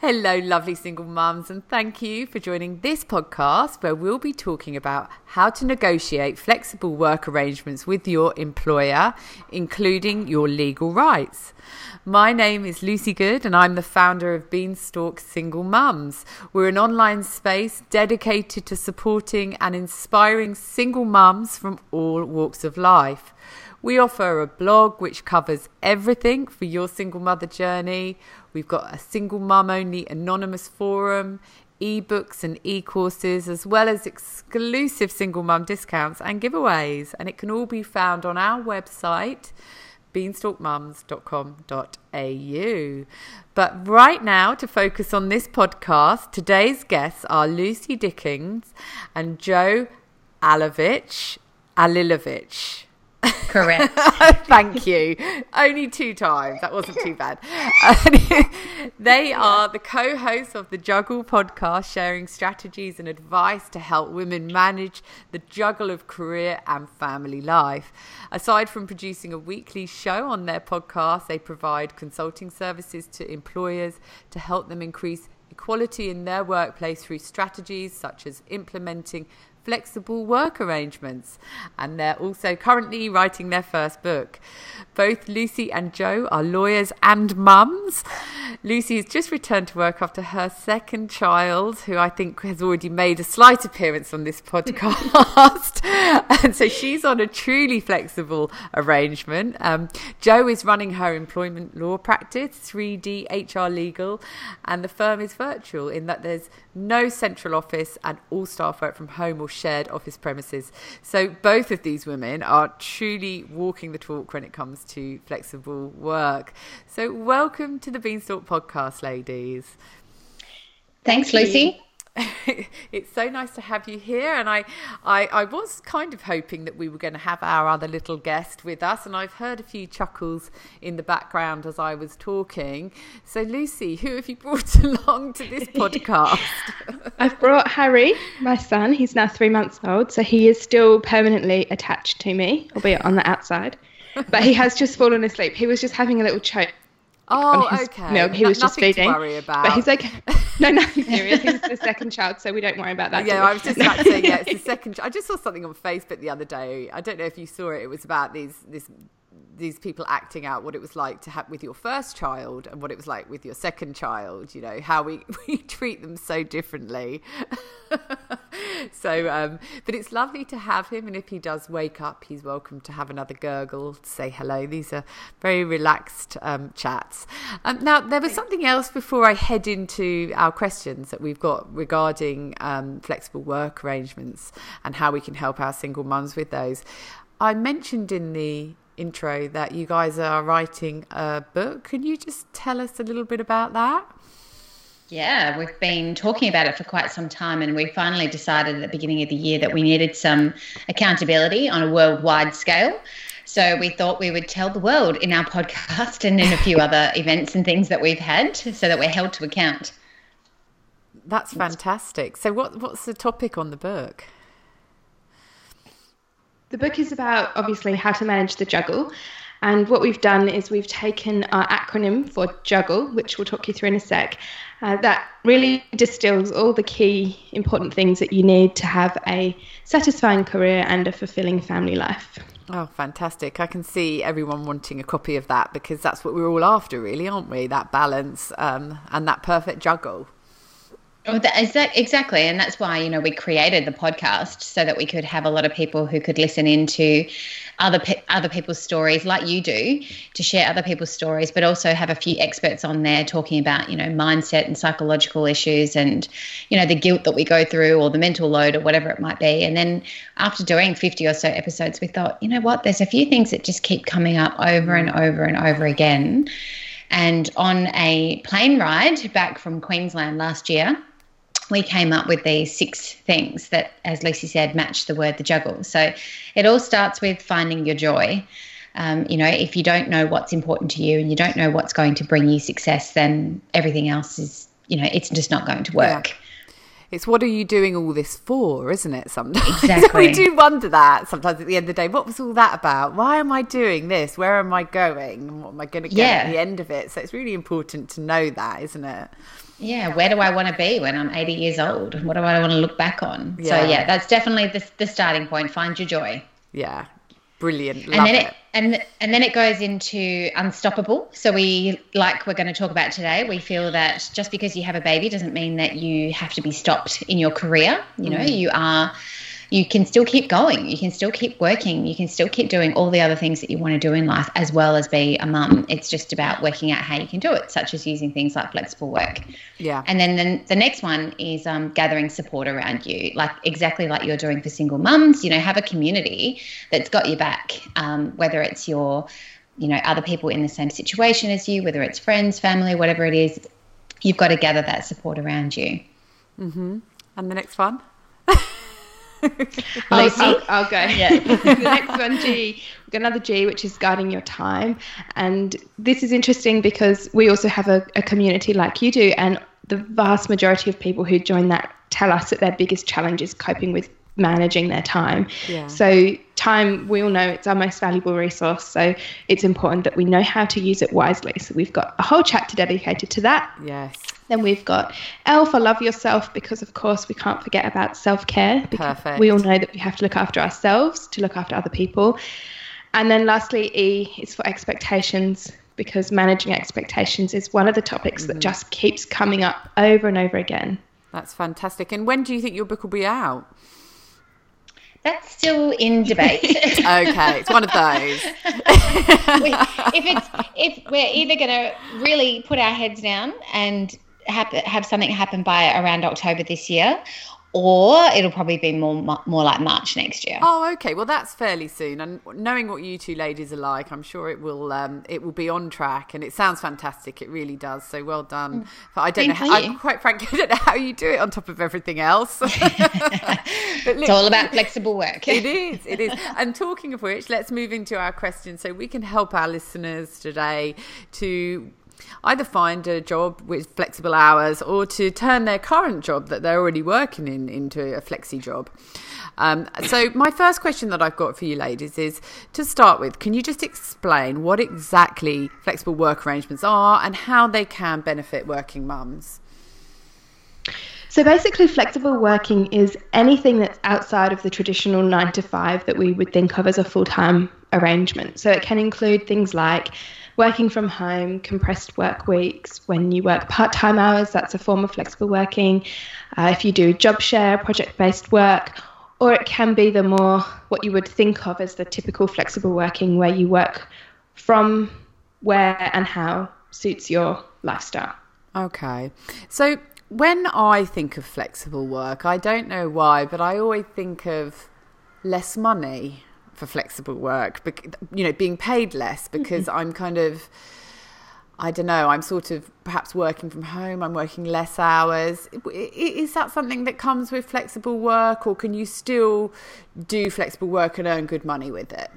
Hello, lovely single mums, and thank you for joining this podcast where we'll be talking about how to negotiate flexible work arrangements with your employer, including your legal rights. My name is Lucy Good, and I'm the founder of Beanstalk Single Mums. We're an online space dedicated to supporting and inspiring single mums from all walks of life. We offer a blog which covers everything for your single mother journey. We've got a single mum only anonymous forum, ebooks and e-courses as well as exclusive single mum discounts and giveaways and it can all be found on our website beanstalkmums.com.au. But right now, to focus on this podcast, today's guests are Lucy Dickens and Jo Alovich, Alilovich. Correct. Thank you. Only two times. That wasn't too bad. they are the co hosts of the Juggle podcast, sharing strategies and advice to help women manage the juggle of career and family life. Aside from producing a weekly show on their podcast, they provide consulting services to employers to help them increase equality in their workplace through strategies such as implementing flexible work arrangements. And they're also currently writing their first book. Both Lucy and Jo are lawyers and mums. Lucy has just returned to work after her second child, who I think has already made a slight appearance on this podcast. and so she's on a truly flexible arrangement. Um, Joe is running her employment law practice, 3D HR Legal, and the firm is virtual in that there's no central office and all staff work from home or shared office premises. So both of these women are truly walking the talk when it comes to flexible work. So welcome to the Beanstalk podcast, ladies. Thanks, Lucy. it's so nice to have you here. And I, I, I was kind of hoping that we were going to have our other little guest with us. And I've heard a few chuckles in the background as I was talking. So, Lucy, who have you brought along to this podcast? I've brought Harry, my son. He's now three months old. So he is still permanently attached to me, albeit on the outside. But he has just fallen asleep. He was just having a little choke Oh, okay. No, He was just feeding. worry about. But he's like, no, serious. He's the second child, so we don't worry about that. Yeah, I was just about to say, yeah, it's the second. I just saw something on Facebook the other day. I don't know if you saw it. It was about these this these people acting out what it was like to have with your first child and what it was like with your second child you know how we, we treat them so differently. So um, but it's lovely to have him and if he does wake up he's welcome to have another gurgle to say hello. These are very relaxed um, chats. Um, now there was something else before i head into our questions that we've got regarding um, flexible work arrangements and how we can help our single mums with those. I mentioned in the intro that you guys are writing a book. Can you just tell us a little bit about that? Yeah, we've been talking about it for quite some time, and we finally decided at the beginning of the year that we needed some accountability on a worldwide scale. So we thought we would tell the world in our podcast and in a few other events and things that we've had so that we're held to account. That's fantastic. So what what's the topic on the book? The book is about obviously how to manage the juggle. And what we've done is we've taken our acronym for juggle, which we'll talk you through in a sec, uh, that really distills all the key important things that you need to have a satisfying career and a fulfilling family life. Oh, fantastic. I can see everyone wanting a copy of that because that's what we're all after, really, aren't we? That balance um, and that perfect juggle. Oh, that, exactly, and that's why you know we created the podcast so that we could have a lot of people who could listen into other pe- other people's stories, like you do, to share other people's stories, but also have a few experts on there talking about you know mindset and psychological issues, and you know the guilt that we go through, or the mental load, or whatever it might be. And then after doing fifty or so episodes, we thought, you know what, there's a few things that just keep coming up over and over and over again. And on a plane ride back from Queensland last year, we came up with these six things that, as Lucy said, match the word the juggle. So it all starts with finding your joy. Um, you know, if you don't know what's important to you and you don't know what's going to bring you success, then everything else is, you know, it's just not going to work. Yeah. It's what are you doing all this for, isn't it? Sometimes Exactly. we do wonder that sometimes at the end of the day. What was all that about? Why am I doing this? Where am I going? And what am I going to get at the end of it? So it's really important to know that, isn't it? Yeah, where do I want to be when I'm 80 years old? What do I want to look back on? Yeah. So yeah, that's definitely the, the starting point. Find your joy. Yeah, brilliant. Love and then it. it, and and then it goes into unstoppable. So we like we're going to talk about today. We feel that just because you have a baby doesn't mean that you have to be stopped in your career. You know, mm. you are you can still keep going. You can still keep working. You can still keep doing all the other things that you want to do in life as well as be a mum. It's just about working out how you can do it, such as using things like flexible work. Yeah. And then the, the next one is um, gathering support around you, like exactly like you're doing for single mums. You know, have a community that's got your back, um, whether it's your, you know, other people in the same situation as you, whether it's friends, family, whatever it is. You've got to gather that support around you. mm-hmm. And the next one. I'll, Lucy? I'll, I'll go. Yeah. the next one, G. We've got another G, which is guarding your time. And this is interesting because we also have a, a community like you do. And the vast majority of people who join that tell us that their biggest challenge is coping with managing their time. Yeah. So, time, we all know it's our most valuable resource. So, it's important that we know how to use it wisely. So, we've got a whole chapter dedicated to that. Yes. Then we've got L for love yourself because, of course, we can't forget about self care. Perfect. We all know that we have to look after ourselves to look after other people. And then lastly, E is for expectations because managing expectations is one of the topics Mm-hmm. that just keeps coming up over and over again. That's fantastic. And when do you think your book will be out? That's still in debate. Okay, it's one of those. we, if it's if we're either going to really put our heads down and have have something happen by around October this year, or it'll probably be more more like March next year. Oh, okay. Well, that's fairly soon. And knowing what you two ladies are like, I'm sure it will. Um, it will be on track, and it sounds fantastic. It really does. So well done. But I don't Same know. How, you. I, quite frankly, I don't know how you do it on top of everything else. but It's all about flexible work. it is. It is. And talking of which, let's move into our questions so we can help our listeners today to either find a job with flexible hours or to turn their current job that they're already working in into a flexi job. Um, so, my first question that I've got for you ladies is to start with, can you just explain what exactly flexible work arrangements are and how they can benefit working mums? So basically, flexible working is anything that's outside of the traditional nine to five that we would think of as a full time arrangement. So it can include things like working from home, compressed work weeks. When you work part time hours, that's a form of flexible working. Uh, if you do job share, project based work, or it can be the more what you would think of as the typical flexible working where you work from where and how suits your lifestyle. Okay. So when I think of flexible work, I don't know why, but I always think of less money for flexible work, bec- you know, being paid less because I'm kind of. I don't know. I'm sort of perhaps working from home. I'm working less hours. I- i- Is that something that comes with flexible work, or can you still do flexible work and earn good money with it?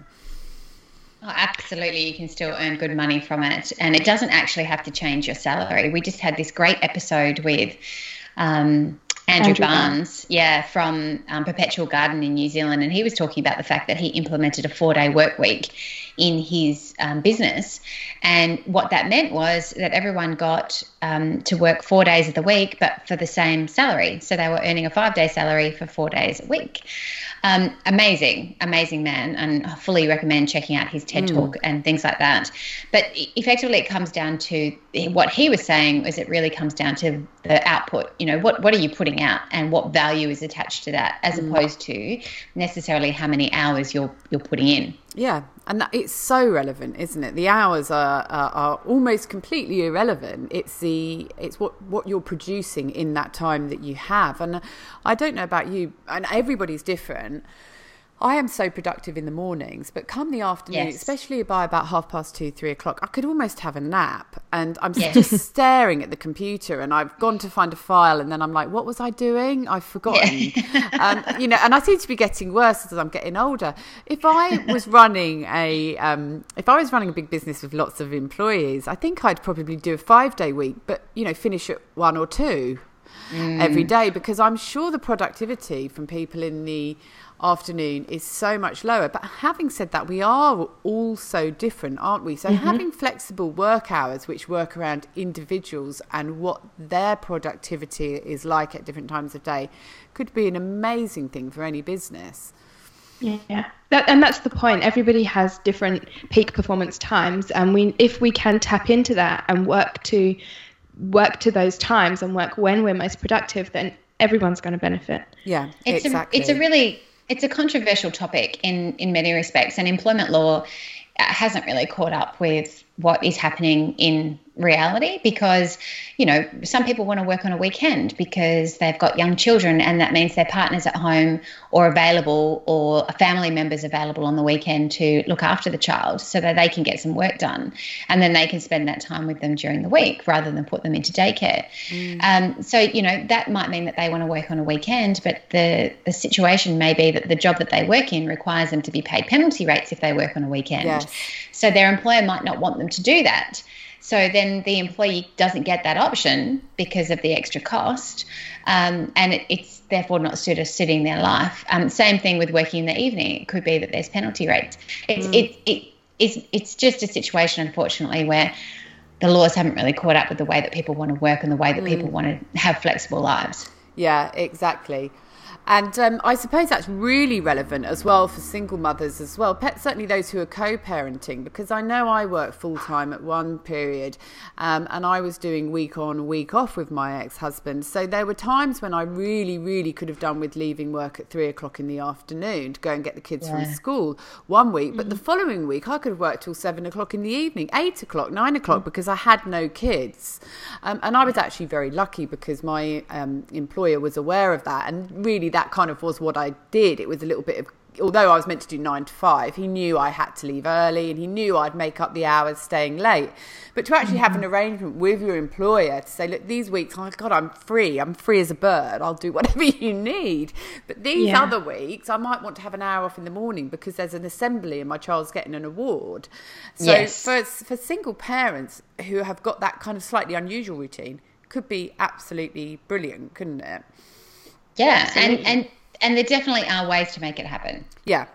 Oh, absolutely, you can still earn good money from it, and it doesn't actually have to change your salary. We just had this great episode with um, Andrew, Andrew Barnes, yeah, from um, Perpetual Guardian in New Zealand, and he was talking about the fact that he implemented a four-day work week in his um, business, and what that meant was that everyone got um, to work four days of the week, but for the same salary. So they were earning a five-day salary for four days a week. Um, amazing, amazing man, and I fully recommend checking out his TED talk and things like that. But effectively, it comes down to what he was saying is it really comes down to the output. You know, what what are you putting out, and what value is attached to that, as mm. opposed to necessarily how many hours you're you're putting in. Yeah, and that, it's so relevant, isn't it? The hours are, are are almost completely irrelevant. It's the it's what what you're producing in that time that you have. And I don't know about you, and everybody's different. I am so productive in the mornings, but come the afternoon, Yes. especially by about half past two, three o'clock, I could almost have a nap. And I'm Yes. just staring at the computer, and I've gone to find a file, and then I'm like, "What was I doing? I've forgotten." um, you know, and I seem to be getting worse as I'm getting older. If I was running a, um, if I was running a big business with lots of employees, I think I'd probably do a five day week, but you know, finish at one or two. mm. every day because I'm sure the productivity from people in the afternoon is so much lower. But having said that, we are all so different, aren't we? So mm-hmm. having flexible work hours which work around individuals and what their productivity is like at different times of day could be an amazing thing for any business. Yeah, that, and that's the point. Everybody has different peak performance times, and we, if we can tap into that and work to work to those times and work when we're most productive, then everyone's going to benefit. Yeah, it's exactly. A, it's a really it's a controversial topic in in many respects, and employment law uh, hasn't really caught up with what is happening in reality because you know some people want to work on a weekend because they've got young children and that means their partner's at home or available or a family member's available on the weekend to look after the child so that they can get some work done and then they can spend that time with them during the week rather than put them into daycare mm. um, so you know that might mean that they want to work on a weekend but the the situation may be that the job that they work in requires them to be paid penalty rates if they work on a weekend yes. so their employer might not want them to do that so then the employee doesn't get that option because of the extra cost, um, and it, it's therefore not sort of suiting their life. Um, same thing with working in the evening. It could be that there's penalty rates. It's mm. it, it it's it's just a situation, unfortunately, where the laws haven't really caught up with the way that people want to work and the way that mm. people want to have flexible lives. Yeah, exactly. And um, I suppose that's really relevant as well for single mothers as well, certainly those who are co-parenting, because I know I worked full time at one period, um, and I was doing week on, week off with my ex-husband. So there were times when I really, really could have done with leaving work at three o'clock in the afternoon to go and get the kids yeah. from school one week, but mm-hmm. the following week I could have worked till seven o'clock in the evening, eight o'clock, nine o'clock, mm-hmm. because I had no kids, um, and I was actually very lucky because my um, employer was aware of that, and really that that kind of was what I did. It was a little bit of although I was meant to do nine to five, he knew I had to leave early and he knew I'd make up the hours staying late. But to actually have an mm-hmm. arrangement with your employer to say, look, these weeks, oh God, I'm free. I'm free as a bird. I'll do whatever you need. But these yeah. other weeks, I might want to have an hour off in the morning because there's an assembly and my child's getting an award. So yes. for, for single parents who have got that kind of slightly unusual routine, could be absolutely brilliant, couldn't it? Yeah, and and and there definitely are ways to make it happen. Yeah,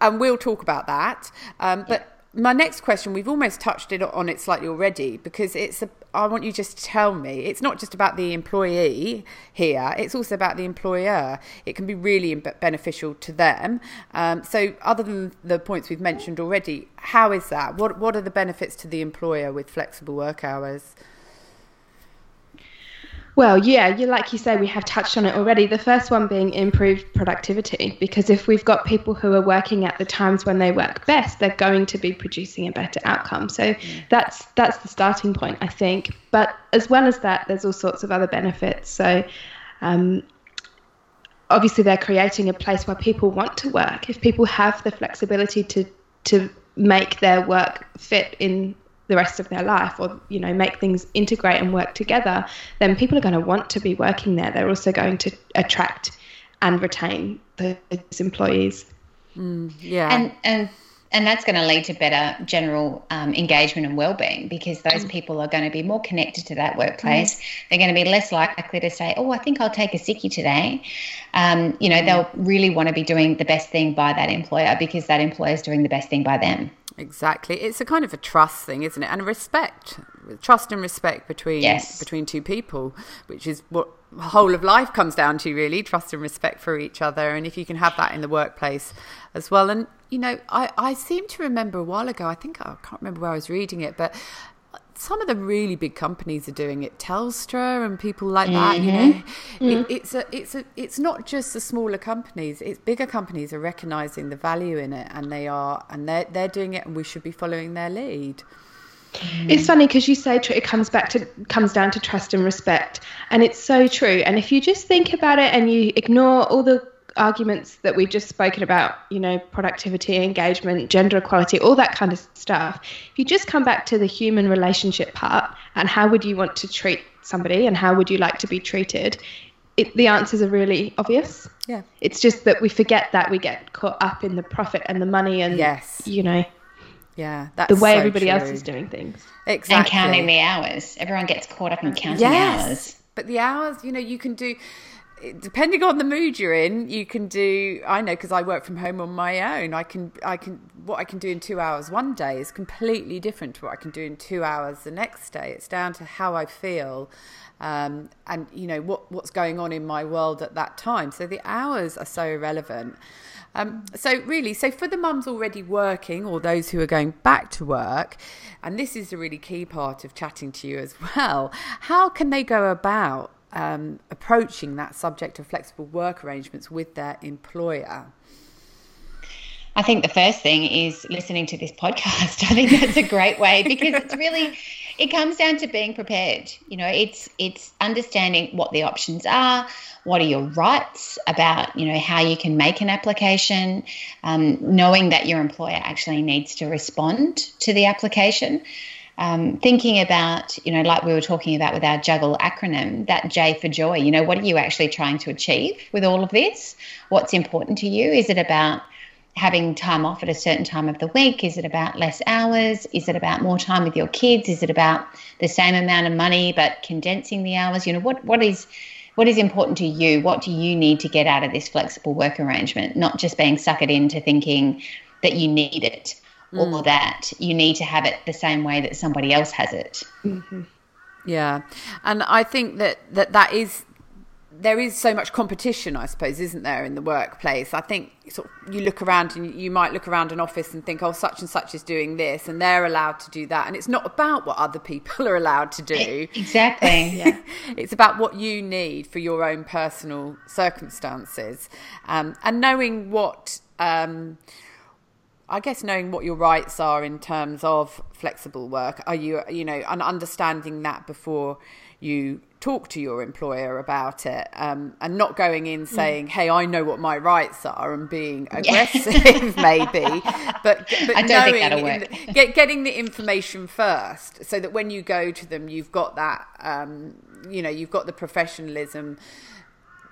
and we'll talk about that. Um, but yeah. my next question, we've almost touched it on it slightly already, because it's a. I want you just to tell me it's not just about the employee here; it's also about the employer. It can be really beneficial to them. Um, so, other than the points we've mentioned already, how is that? What What are the benefits to the employer with flexible work hours? Well, yeah, you like you say, we have touched on it already. The first one being improved productivity, because if we've got people who are working at the times when they work best, they're going to be producing a better outcome. So that's that's the starting point, I think. But as well as that, there's all sorts of other benefits. So um, obviously, they're creating a place where people want to work. If people have the flexibility to to make their work fit in the rest of their life or you know make things integrate and work together then people are going to want to be working there they're also going to attract and retain those employees mm, yeah and and and that's going to lead to better general um, engagement and well-being because those mm. people are going to be more connected to that workplace. Mm. They're going to be less likely to say, "Oh, I think I'll take a sickie today." Um, you know, mm. they'll really want to be doing the best thing by that employer because that employer is doing the best thing by them. Exactly. It's a kind of a trust thing, isn't it? And a respect, trust and respect between yes. between two people, which is what whole of life comes down to, really. Trust and respect for each other, and if you can have that in the workplace as well. And you know, I I seem to remember a while ago. I think I can't remember where I was reading it, but some of the really big companies are doing it telstra and people like that mm-hmm. you know mm-hmm. it, it's a it's a it's not just the smaller companies it's bigger companies are recognizing the value in it and they are and they're, they're doing it and we should be following their lead it's funny because you say it comes back to comes down to trust and respect and it's so true and if you just think about it and you ignore all the arguments that we've just spoken about, you know, productivity, engagement, gender equality, all that kind of stuff, if you just come back to the human relationship part and how would you want to treat somebody and how would you like to be treated, it, the answers are really obvious. Yeah. It's just that we forget that we get caught up in the profit and the money and, yes. you know, yeah, the way so everybody true. else is doing things. Exactly. And counting the hours. Everyone gets caught up in counting yes. hours. but the hours, you know, you can do depending on the mood you're in you can do i know because i work from home on my own. I can i can what i can do in two hours one day is completely different to what i can do in two hours the next day. It's down to how i feel um, and you know what what's going on in my world at that time. So the hours are so irrelevant um, so really so for the mums already working or those who are going back to work and this is a really key part of chatting to you as well how can they go about um, approaching that subject of flexible work arrangements with their employer? I think the first thing is listening to this podcast. I think that's a great way because it's really it comes down to being prepared. You know, it's it's understanding what the options are, what are your rights about, you know, how you can make an application, um, knowing that your employer actually needs to respond to the application um, thinking about, you know, like we were talking about with our juggle acronym, that J for joy, you know, what are you actually trying to achieve with all of this? What's important to you? Is it about having time off at a certain time of the week? Is it about less hours? Is it about more time with your kids? Is it about the same amount of money but condensing the hours? You know, what what is what is important to you? What do you need to get out of this flexible work arrangement? Not just being suckered into thinking that you need it mm. or that you need to have it the same way that somebody else has it. Mm-hmm. Yeah, and I think that that that is there is so much competition, I suppose, isn't there, in the workplace? I think sort of you look around and you might look around an office and think, oh, such and such is doing this, and they're allowed to do that, and it's not about what other people are allowed to do. Exactly. yeah. it's about what you need for your own personal circumstances, um, and knowing what. Um, I guess knowing what your rights are in terms of flexible work, are you, you know, and understanding that before you talk to your employer about it, um, and not going in mm. saying, "Hey, I know what my rights are," and being aggressive, yeah. maybe, but but I don't think that'll work. The, get, getting the information first, so that when you go to them, you've got that, um, you know, you've got the professionalism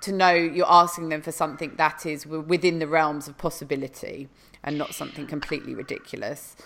to know you're asking them for something that is within the realms of possibility and not something completely ridiculous.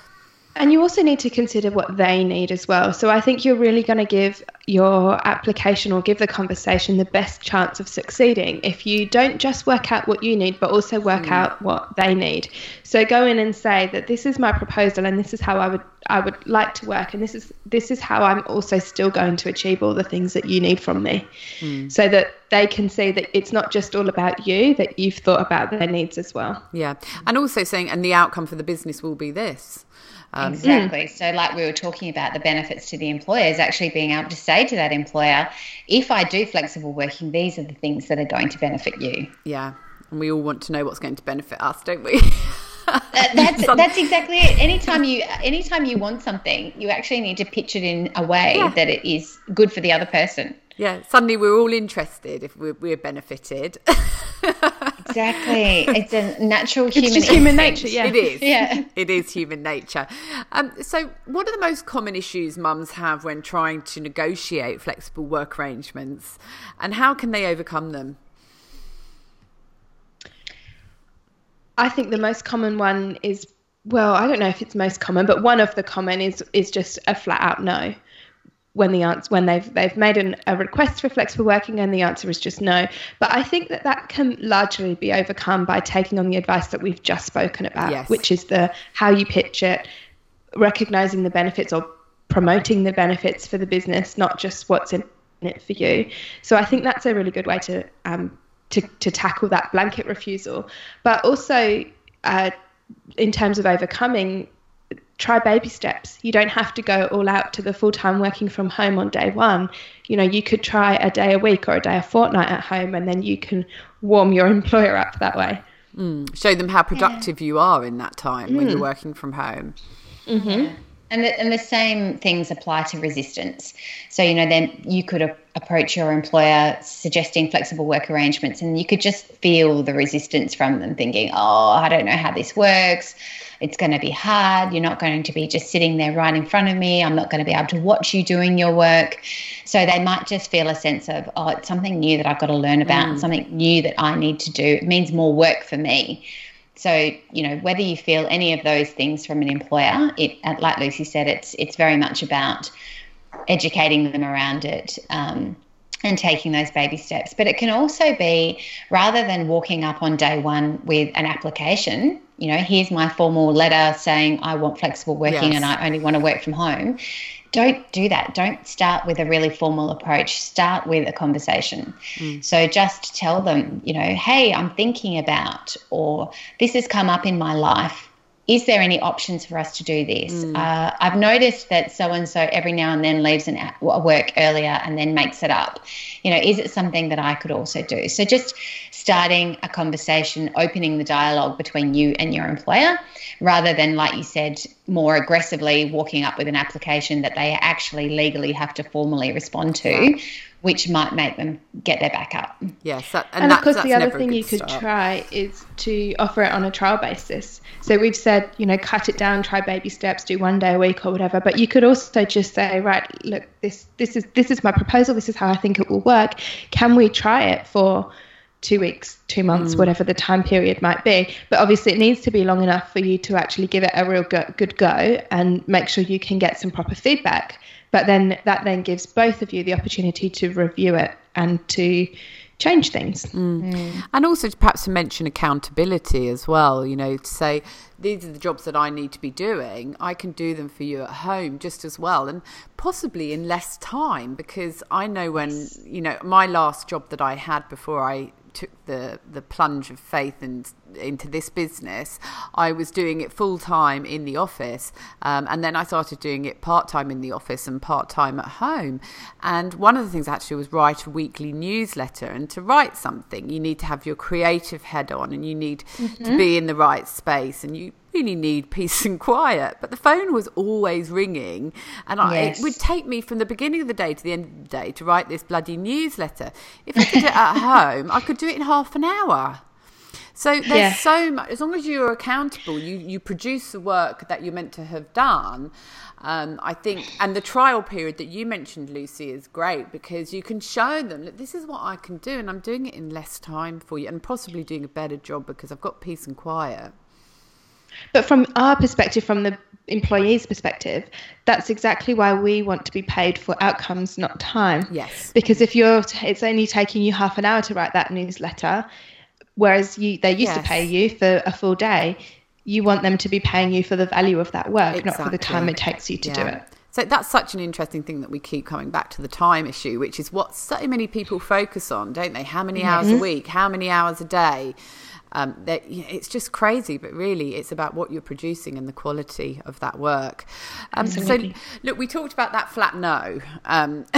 And you also need to consider what they need as well. So I think you're really going to give your application or give the conversation the best chance of succeeding if you don't just work out what you need, but also work mm. out what they need. So go in and say that this is my proposal and this is how I would I would like to work and this is this is how I'm also still going to achieve all the things that you need from me. Mm. So that they can see that it's not just all about you, that you've thought about their needs as well. Yeah. And also saying and the outcome for the business will be this. Um, exactly. Mm. So, like we were talking about, the benefits to the employer is actually being able to say to that employer, if I do flexible working, these are the things that are going to benefit you. Yeah. And we all want to know what's going to benefit us, don't we? that, that's that's exactly it. Anytime you anytime you want something, you actually need to pitch it in a way yeah. that it is good for the other person. Yeah, suddenly we're all interested if we're, we're benefited. exactly, it's a natural it's human. It's just human nature. Yeah, it is. Yeah, it is human nature. Um, so, what are the most common issues mums have when trying to negotiate flexible work arrangements, and how can they overcome them? I think the most common one is well, I don't know if it's most common, but one of the common is is just a flat out no when the answer when they've they've made an, a request for flexible working and the answer is just no. But I think that that can largely be overcome by taking on the advice that we've just spoken about, yes. which is the how you pitch it, recognizing the benefits or promoting the benefits for the business, not just what's in it for you. So I think that's a really good way to um, to to tackle that blanket refusal, but also. Uh, in terms of overcoming try baby steps. You don't have to go all out to the full time working from home on day one. You know, you could try a day a week or a day a fortnight at home, and then you can warm your employer up that way. Mm. Show them how productive yeah. you are in that time mm. when you're mm. working from home. Mm-hmm. And the, and the same things apply to resistance. So, you know, then you could a- approach your employer suggesting flexible work arrangements, and you could just feel the resistance from them, thinking, oh, I don't know how this works it's going to be hard. You're not going to be just sitting there right in front of me. I'm not going to be able to watch you doing your work. So they might just feel a sense of, oh, it's something new that I've got to learn about, mm. something new that I need to do. It means more work for me. So, you know, whether you feel any of those things from an employer, it, like Lucy said, it's it's very much about educating them around it. Um, and taking those baby steps. But it can also be rather than walking up on day one with an application, you know, here's my formal letter saying I want flexible working yes. and I only want to work from home. Don't do that. Don't start with a really formal approach. Start with a conversation. Mm. So just tell them, you know, hey, I'm thinking about, or this has come up in my life is there any options for us to do this? Mm. Uh, I've noticed that so and so every now and then leaves an, a work earlier and then makes it up. You know, is it something that I could also do? So just starting a conversation, opening the dialogue between you and your employer, rather than, like you said, more aggressively walking up with an application that they actually legally have to formally respond to which might make them get their back up. Yes, that, and, and of course the other thing you could start. try is to offer it on a trial basis. So we've said, you know, cut it down, try baby steps, do one day a week or whatever. But you could also just say, right, look, this this is this is my proposal. This is how I think it will work. Can we try it for two weeks, two months, mm. whatever the time period might be. But obviously, it needs to be long enough for you to actually give it a real go, good go and make sure you can get some proper feedback. But then that then gives both of you the opportunity to review it and to change things. Mm. Mm. And also to perhaps to mention accountability as well, you know, to say these are the jobs that I need to be doing. I can do them for you at home just as well and possibly in less time because I know when, you know, my last job that I had before I took the the plunge of faith and into this business, I was doing it full time in the office, um, and then I started doing it part time in the office and part time at home. And one of the things actually was write a weekly newsletter. And to write something, you need to have your creative head on, and you need mm-hmm. to be in the right space, and you really need peace and quiet. But the phone was always ringing, and I, yes. it would take me from the beginning of the day to the end of the day to write this bloody newsletter. If I did it at home, I could do it in half an hour. So there's yeah. so much. As long as you're accountable, you you produce the work that you're meant to have done. Um, I think, and the trial period that you mentioned, Lucy, is great because you can show them that this is what I can do, and I'm doing it in less time for you, and possibly doing a better job because I've got peace and quiet. But from our perspective, from the employee's perspective, that's exactly why we want to be paid for outcomes, not time. Yes. Because if you're, it's only taking you half an hour to write that newsletter, whereas you they used yes. to pay you for a full day, you want them to be paying you for the value of that work, exactly. not for the time it takes you to yeah. do it. So that's such an interesting thing that we keep coming back to the time issue, which is what so many people focus on, don't they? How many hours mm-hmm. a week? How many hours a day? Um, that it's just crazy, but really, it's about what you're producing and the quality of that work. Um, so, look, we talked about that flat no. Um,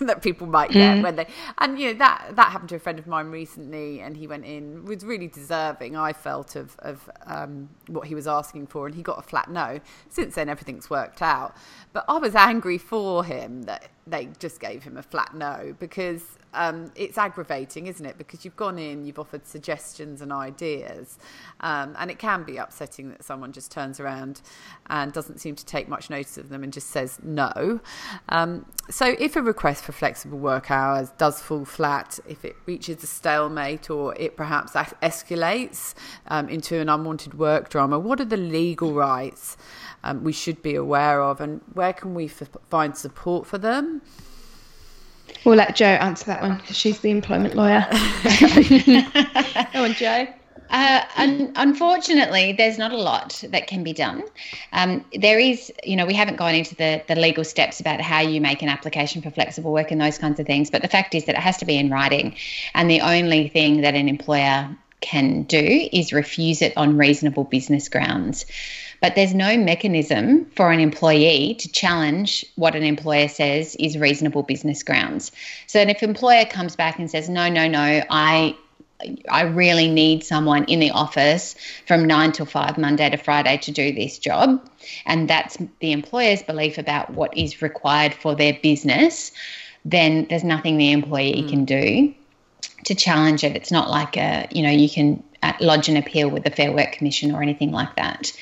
that people might get mm. when they and you know that that happened to a friend of mine recently and he went in was really deserving I felt of of um, what he was asking for and he got a flat no since then everything's worked out but I was angry for him that they just gave him a flat no because um, it's aggravating, isn't it? Because you've gone in, you've offered suggestions and ideas, um, and it can be upsetting that someone just turns around and doesn't seem to take much notice of them and just says no. Um, so, if a request for flexible work hours does fall flat, if it reaches a stalemate or it perhaps escalates um, into an unwanted work drama, what are the legal rights? Um, we should be aware of, and where can we f- find support for them? We'll let Jo answer that one because she's the employment lawyer. Go on, Jo. Uh, un- unfortunately, there's not a lot that can be done. Um, there is, you know, we haven't gone into the, the legal steps about how you make an application for flexible work and those kinds of things. But the fact is that it has to be in writing. And the only thing that an employer can do is refuse it on reasonable business grounds but there's no mechanism for an employee to challenge what an employer says is reasonable business grounds. So if an employer comes back and says, no, no, no, I I really need someone in the office from nine till five, Monday to Friday, to do this job. And that's the employer's belief about what is required for their business. Then there's nothing the employee mm. can do to challenge it. It's not like a, you know, you can lodge an appeal with the Fair Work Commission or anything like that.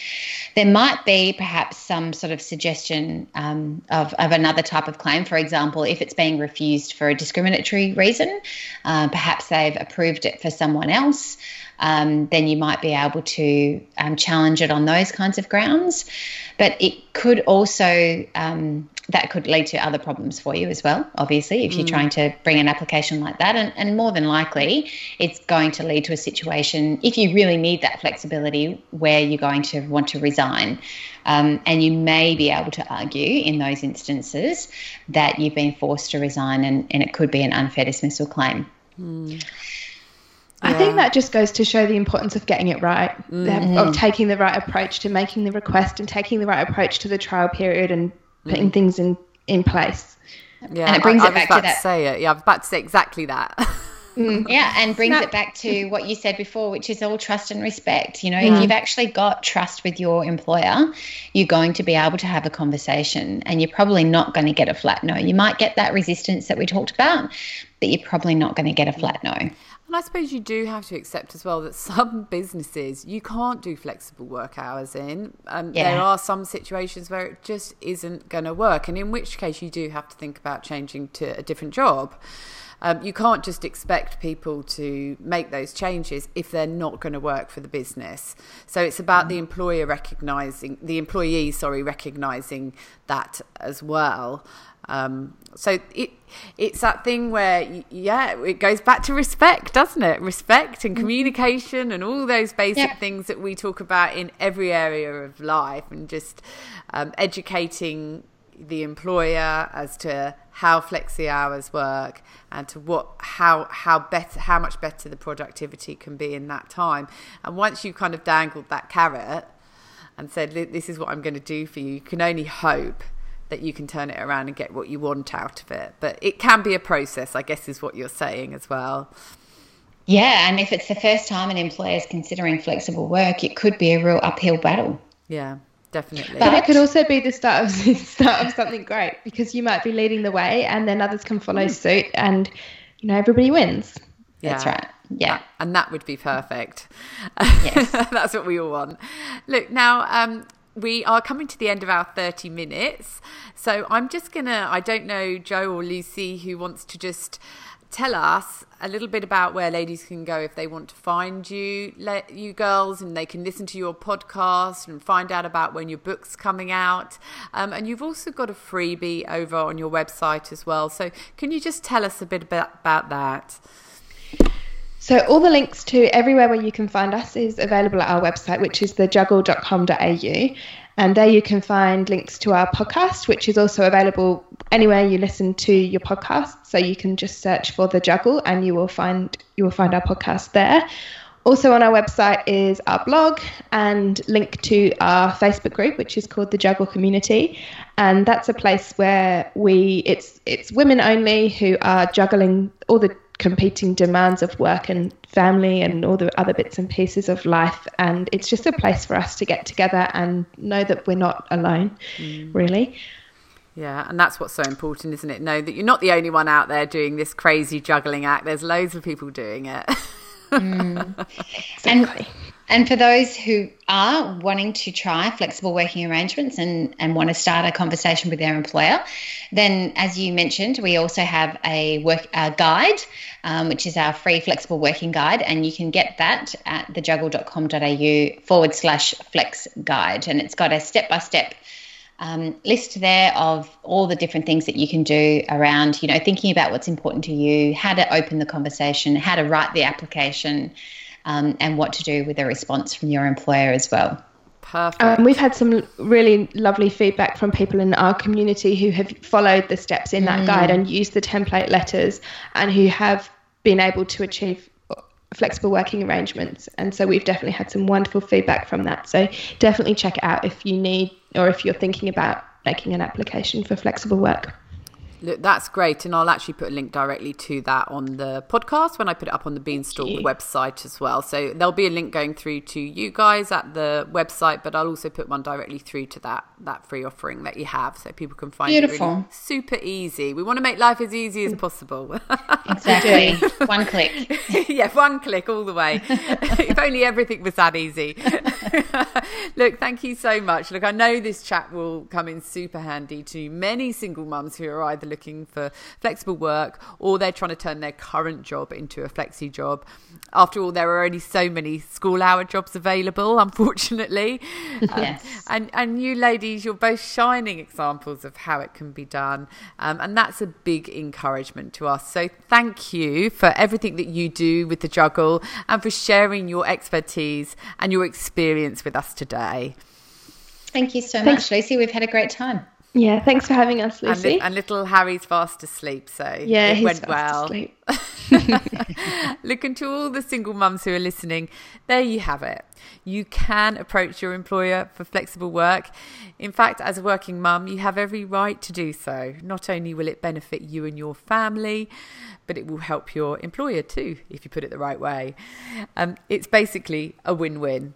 There might be perhaps some sort of suggestion um, of, of another type of claim. For example, if it's being refused for a discriminatory reason, uh, perhaps they've approved it for someone else. um, then you might be able to um, challenge it on those kinds of grounds. But it could also um, that could lead to other problems for you as well, obviously, if you're mm. trying to bring an application like that. And, and more than likely, it's going to lead to a situation, if you really need that flexibility, where you're going to want to resign. Um, and you may be able to argue in those instances that you've been forced to resign and, and it could be an unfair dismissal claim. Mm. I think that just goes to show the importance of getting it right, mm-hmm. of taking the right approach to making the request and taking the right approach to the trial period and putting mm. things in in place. Yeah, and it brings I, it back to that. To say it. Yeah, I was about to say exactly that. mm. Yeah, and brings it back to what you said before, which is all trust and respect. You know, mm. if you've actually got trust with your employer, you're going to be able to have a conversation, and you're probably not going to get a flat no. You might get that resistance that we talked about, but you're probably not going to get a flat no. And I suppose you do have to accept as well that some businesses you can't do flexible work hours in. Um, yeah. There are some situations where it just isn't going to work, and in which case you do have to think about changing to a different job. Um, you can't just expect people to make those changes if they're not going to work for the business. So it's about the employer recognizing the employee, sorry, recognizing that as well. Um, so it it's that thing where yeah, it goes back to respect, doesn't it? Respect and mm-hmm. communication and all those basic yeah. things that we talk about in every area of life, and just um, educating the employer as to how flexi hours work and to what how how better how much better the productivity can be in that time. And once you've kind of dangled that carrot and said this is what I'm going to do for you, you can only hope that you can turn it around and get what you want out of it. But it can be a process, I guess, is what you're saying as well. Yeah, and if it's the first time an employer is considering flexible work, it could be a real uphill battle. Yeah, definitely. But it could also be the start of the start of something great because you might be leading the way, and then others can follow suit, and you know everybody wins. Yeah. That's right. Yeah. And that would be perfect. Yes. That's what we all want. Look, now, um, we are coming to the end of our 30 minutes. So I'm just going to, I don't know, Jo or Lucy, who wants to just tell us a little bit about where ladies can go if they want to find you, you girls, and they can listen to your podcast and find out about when your book's coming out. Um, and you've also got a freebie over on your website as well. So can you just tell us a bit about, about that? So all the links to everywhere where you can find us is available at our website, which is thejuggle.com.au. And there you can find links to our podcast, which is also available anywhere you listen to your podcast. So you can just search for the juggle and you will find you will find our podcast there. Also on our website is our blog and link to our Facebook group, which is called the Juggle Community, and that's a place where we it's it's women only who are juggling all the competing demands of work and family and all the other bits and pieces of life. And it's just a place for us to get together and know that we're not alone, mm. really. Yeah, and that's what's so important, isn't it? Know that you're not the only one out there doing this crazy juggling act. There's loads of people doing it. mm. And and for those who are wanting to try flexible working arrangements and, and want to start a conversation with their employer, then as you mentioned, we also have a work a guide, um, which is our free flexible working guide, and you can get that at thejuggle.com.au forward slash flex guide, and it's got a step by step list there of all the different things that you can do around, you know, thinking about what's important to you, how to open the conversation, how to write the application um, and what to do with a response from your employer as well. Perfect. Um, we've had some really lovely feedback from people in our community who have followed the steps in that mm. guide and used the template letters and who have been able to achieve flexible working arrangements. And so we've definitely had some wonderful feedback from that. So definitely check it out if you need or if you're thinking about making an application for flexible work. Look, that's great, and I'll actually put a link directly to that on the podcast when I put it up on the Beanstalk website as well. So there'll be a link going through to you guys at the website, but I'll also put one directly through to that that free offering that you have, so people can find Beautiful. it really super easy. We want to make life as easy as possible. exactly, one click. yeah, one click all the way. if only everything was that easy. Look, thank you so much. Look, I know this chat will come in super handy to many single mums who are either looking for flexible work or they're trying to turn their current job into a flexi job. After all, there are only so many school hour jobs available, unfortunately. yes. Um, and, and you ladies, you're both shining examples of how it can be done. Um, and that's a big encouragement to us. So thank you for everything that you do with the juggle and for sharing your expertise and your experience with us today. Thank you so Thanks. much, Lucy. We've had a great time. Yeah, thanks for having us, Lucy. And, and little Harry's fast asleep, so yeah, it went well. Looking to all the single mums who are listening, there you have it. You can approach your employer for flexible work. In fact, as a working mum, you have every right to do so. Not only will it benefit you and your family, but it will help your employer too, if you put it the right way. Um, it's basically a win win.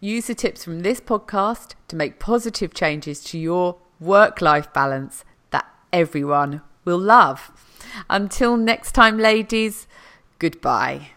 Use the tips from this podcast to make positive changes to your work life balance that everyone will love. Until next time, ladies, goodbye.